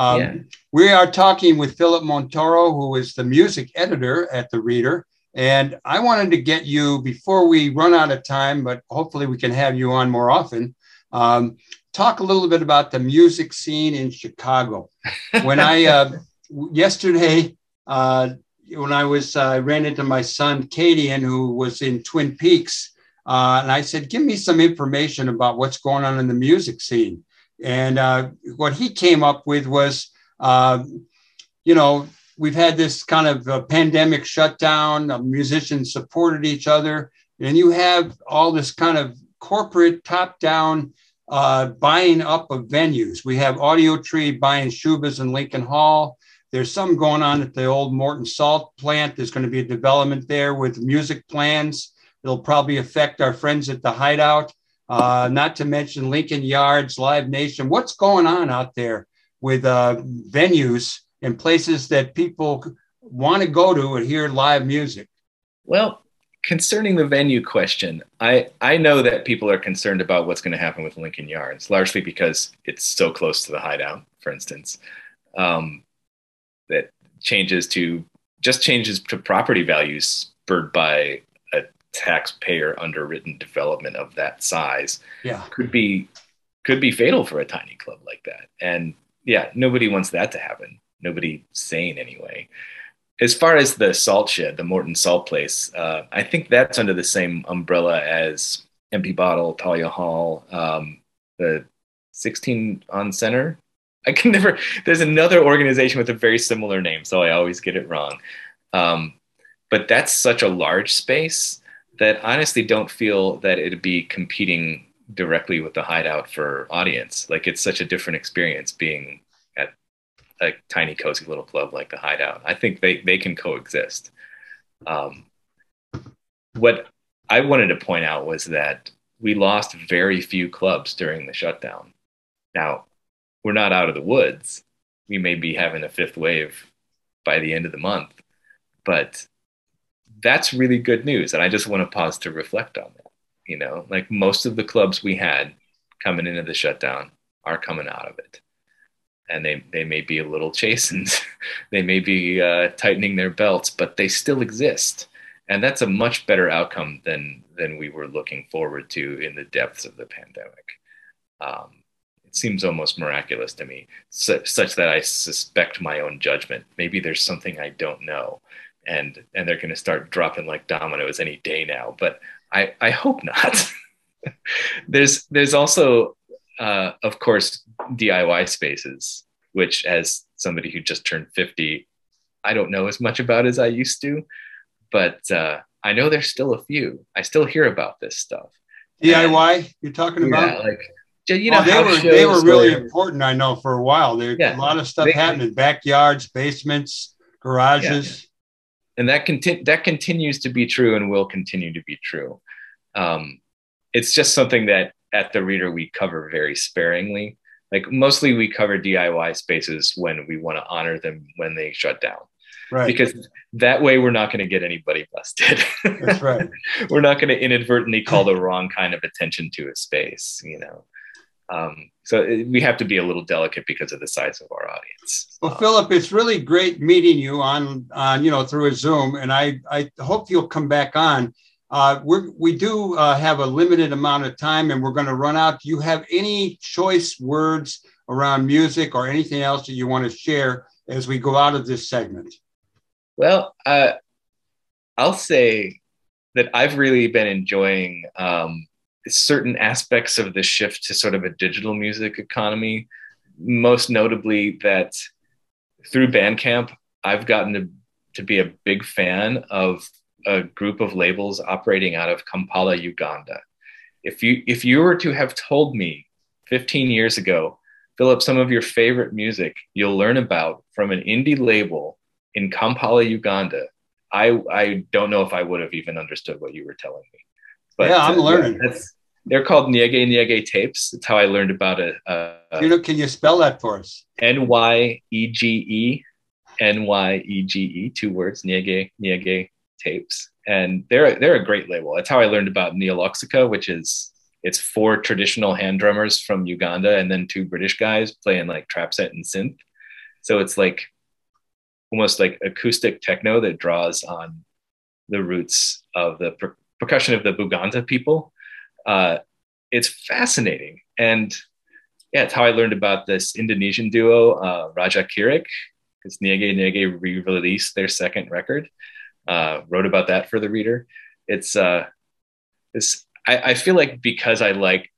Um, Yeah. We are talking with Philip Montoro, who is the music editor at the Reader. And I wanted to get you before we run out of time, but hopefully we can have you on more often. Um, talk a little bit about the music scene in Chicago. *laughs* When I uh, yesterday, uh, when I was uh, I ran into my son Cadien, who was in Twin Peaks, uh, and I said, "Give me some information about what's going on in the music scene." And uh, what he came up with was, uh, you know, we've had this kind of pandemic shutdown. Musicians supported each other, and you have all this kind of corporate top-down uh, buying up of venues. We have Audiotree buying Shubas and Lincoln Hall. There's some going on at the old Morton Salt plant. There's going to be a development there with music plans. It'll probably affect our friends at the Hideout. Uh, not to mention Lincoln Yards, Live Nation. What's going on out there with uh, venues and places that people want to go to and hear live music? Well, concerning the venue question, I, I know that people are concerned about what's going to happen with Lincoln Yards, largely because it's so close to the hideout, for instance. Um, that changes to just changes to property values spurred by taxpayer underwritten development of that size Yeah. could be could be fatal for a tiny club like that. And yeah, nobody wants that to happen. Nobody sane anyway. As far as the salt shed, the Morton Salt Place, uh, I think that's under the same umbrella as Empty Bottle, Thalia Hall, um, the 16 on Center. I can *laughs* never. There's another organization with a very similar name, so I always get it wrong. Um, but that's such a large space that honestly don't feel that it'd be competing directly with the hideout for audience. Like it's such a different experience being at a tiny, cozy little club like the hideout. I think they, they can coexist. Um, what I wanted to point out was that we lost very few clubs during the shutdown. Now, we're not out of the woods. We may be having a fifth wave by the end of the month, but that's really good news. And I just want to pause to reflect on that. You know, like most of the clubs we had coming into the shutdown are coming out of it. and they they may be a little chastened, *laughs* they may be uh, tightening their belts, but they still exist, and that's a much better outcome than than we were looking forward to in the depths of the pandemic. Um, it seems almost miraculous to me, such, such that I suspect my own judgment. Maybe there's something I don't know, and and they're going to start dropping like dominoes any day now. But I I hope not. *laughs* there's there's also uh, of course DIY spaces, which as somebody who just turned 50, I don't know as much about as I used to, but uh, I know there's still a few. I still hear about this stuff. DIY, and, you're talking about? Yeah, like you know, oh, they were they were really important. I know for a while. There's yeah, a lot of stuff they, happening backyards, basements, garages. And that conti- that continues to be true and will continue to be true. Um, it's just something that at the reader we cover very sparingly. Like mostly we cover DIY spaces when we want to honor them when they shut down. Right. Because that way we're not going to get anybody busted. That's right. *laughs* we're not going to inadvertently call the wrong kind of attention to a space, you know. Um, so we have to be a little delicate because of the size of our audience. Well, um, Philip, it's really great meeting you on on you know through a Zoom, and I I hope you'll come back on. Uh, we we do uh, have a limited amount of time, and we're going to run out. Do you have any choice words around music or anything else that you want to share as we go out of this segment? Well, uh, I'll say that I've really been enjoying um, certain aspects of the shift to sort of a digital music economy. Most notably, that through Bandcamp, I've gotten to, to be a big fan of a group of labels operating out of Kampala, Uganda. If you if you were to have told me 15 years ago, Philip, some of your favorite music you'll learn about from an indie label in Kampala, Uganda, I I don't know if I would have even understood what you were telling me. But yeah, I'm uh, learning. That's they're called Nyege Nyege tapes. That's how I learned about it. Uh, you know, can you spell that for us? N Y E G E N Y E G E, two words, Nyege Nyege tapes. And they're they're a great label. That's how I learned about Nihiloxica, which is it's four traditional hand drummers from Uganda and then two British guys playing like trap set and synth. So it's like almost like acoustic techno that draws on the roots of the per- percussion of the Buganda people uh, it's fascinating. And yeah, it's how I learned about this Indonesian duo, uh, Raja Kirik, because Nyege Nyege re-released their second record. Uh, wrote about that for the reader. It's uh, it's I, I feel like because I like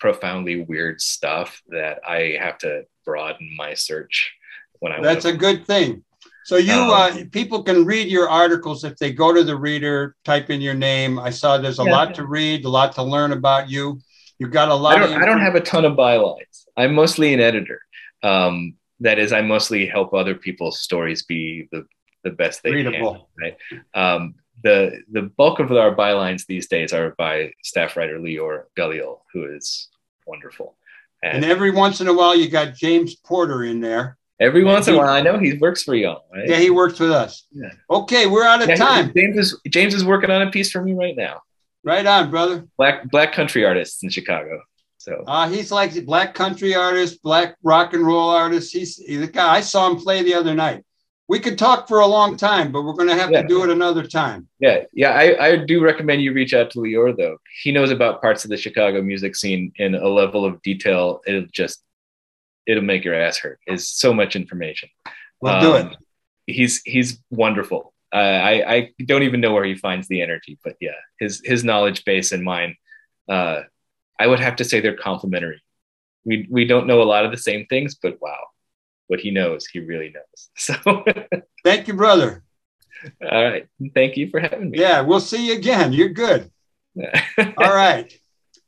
profoundly weird stuff that I have to broaden my search when I. That's a good thing. So you um, uh, people can read your articles if they go to the reader, type in your name. I saw there's a yeah. lot to read, a lot to learn about you. You've got a lot. I don't, I don't have a ton of bylines. I'm mostly an editor. Um, that is, I mostly help other people's stories be the, the best they Readable. can. Right. Um, the the bulk of our bylines these days are by staff writer Leor Galil, who is wonderful. And, and every once in a while, you got James Porter in there. Every once in a while, I know he works for y'all. Right? Yeah, he works with us. Yeah. Okay, we're out of yeah, time. James is James is working on a piece for me right now. Right on, brother. Black black country artists in Chicago. So uh, he's like black country artist, black rock and roll artist. He's, he's the guy. I saw him play the other night. We could talk for a long time, but we're going to have yeah. to do it another time. Yeah, yeah. I, I do recommend you reach out to Leor though. He knows about parts of the Chicago music scene in a level of detail. It'll just it'll make your ass hurt. Is so much information. We'll um, it. He's he's wonderful. Uh, I I don't even know where he finds the energy, but yeah, his his knowledge base and mine, uh, I would have to say they're complementary. We we don't know a lot of the same things, but wow, what he knows, he really knows. *laughs* So thank you, brother. All right, thank you for having me. Yeah, we'll see you again. You're good. *laughs* All right.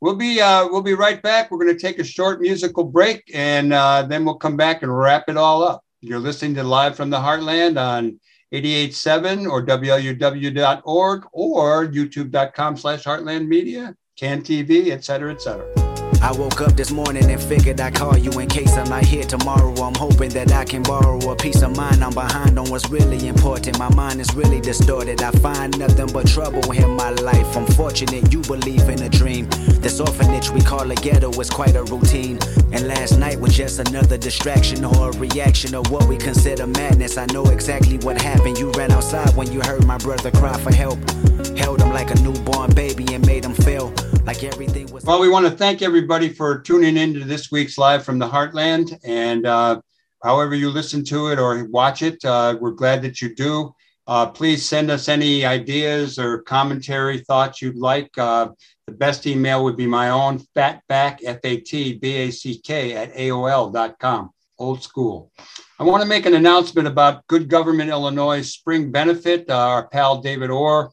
We'll be uh, we'll be right back. We're going to take a short musical break, and uh, then we'll come back and wrap it all up. You're listening to Live from the Heartland on 88.7 or WLUW.org or YouTube.com slash Heartland Media, CAN TV, et cetera, et cetera. I woke up this morning and figured I'd call you in case I'm not here tomorrow. I'm hoping that I can borrow a piece of mind. I'm behind on what's really important. My mind is really distorted. I find nothing but trouble in my life. I'm fortunate you believe in a dream. This orphanage we call a ghetto is quite a routine. And last night was just another distraction or a reaction of what we consider madness. I know exactly what happened. You ran outside when you heard my brother cry for help. Held him like a newborn baby and made him feel like everything was. Well, we want to thank everybody for tuning in to this week's Live from the Heartland. And uh, however you listen to it or watch it, uh, we're glad that you do. Uh, please send us any ideas or commentary, thoughts you'd like. Uh, the best email would be my own, fatback, F A T B A C K, at AOL.com, old school. I want to make an announcement about Good Government Illinois Spring Benefit. Uh, our pal David Orr,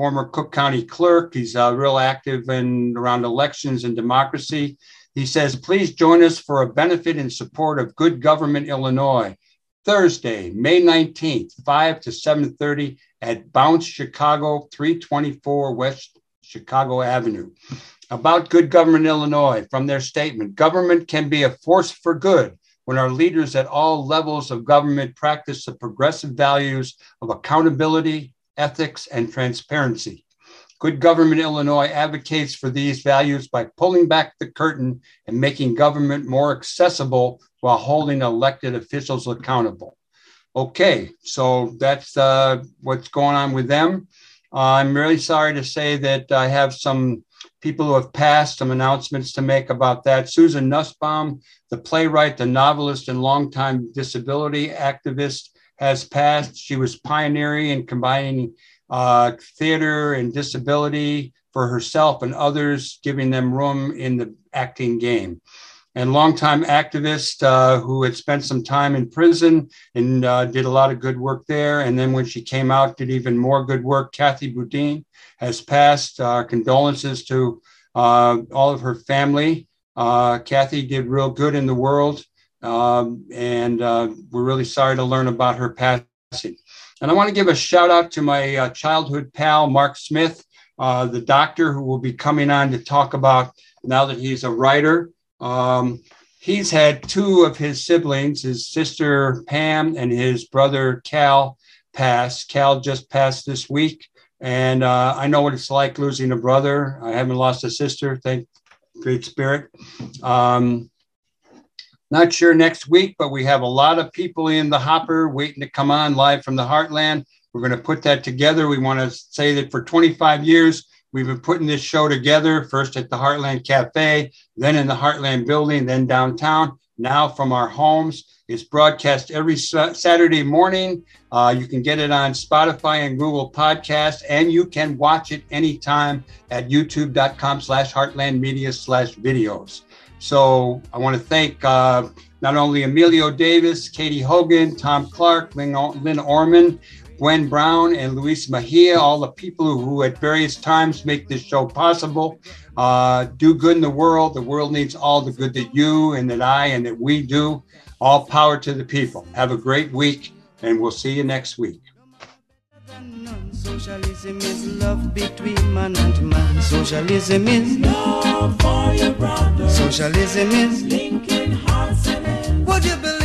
former Cook County clerk, he's uh, real active in around elections and democracy. He says, please join us for a benefit in support of Good Government Illinois. Thursday, May 19th, 5 to 7.30 at Bounce Chicago, 324 West Chicago Avenue. About Good Government Illinois, from their statement, government can be a force for good when our leaders at all levels of government practice the progressive values of accountability, ethics, and transparency. Good Government Illinois advocates for these values by pulling back the curtain and making government more accessible while holding elected officials accountable. Okay, so that's uh, what's going on with them. Uh, I'm really sorry to say that I have some people who have passed, some announcements to make about that. Susan Nussbaum, the playwright, the novelist, and longtime disability activist, has passed. She was pioneering in combining uh, theater and disability for herself and others, giving them room in the acting game. And longtime activist uh, who had spent some time in prison and uh, did a lot of good work there. And then when she came out, did even more good work. Kathy Boudin has passed. Our condolences to uh, all of her family. Uh, Kathy did real good in the world. Um, and uh, we're really sorry to learn about her passing. And I want to give a shout out to my uh, childhood pal, Mark Smith, uh, the doctor who will be coming on to talk about now that he's a writer. Um, he's had two of his siblings, his sister Pam and his brother Cal, pass. Cal just passed this week. And uh, I know what it's like losing a brother. I haven't lost a sister, thank Great Spirit. Um, not sure next week, but we have a lot of people in the hopper waiting to come on live from the Heartland. We're going to put that together. We want to say that for 25 years, we've been putting this show together, first at the Heartland Cafe, then in the Heartland building, then downtown, now from our homes. It's broadcast every Saturday morning. Uh, you can get it on Spotify and Google Podcasts, and you can watch it anytime at youtube.com slash heartland media slash videos. So I want to thank uh, not only Emilio Davis, Katie Hogan, Tom Clark, Lynn, Lynn Orman, Gwen Brown, and Luis Mejia, all the people who at various times make this show possible. Uh, do good in the world. The world needs all the good that you and that I and that we do. All power to the people. Have a great week, and we'll see you next week. Socialism is love between man and man. Socialism is love for your brother. Socialism is linking hearts and Would you believe?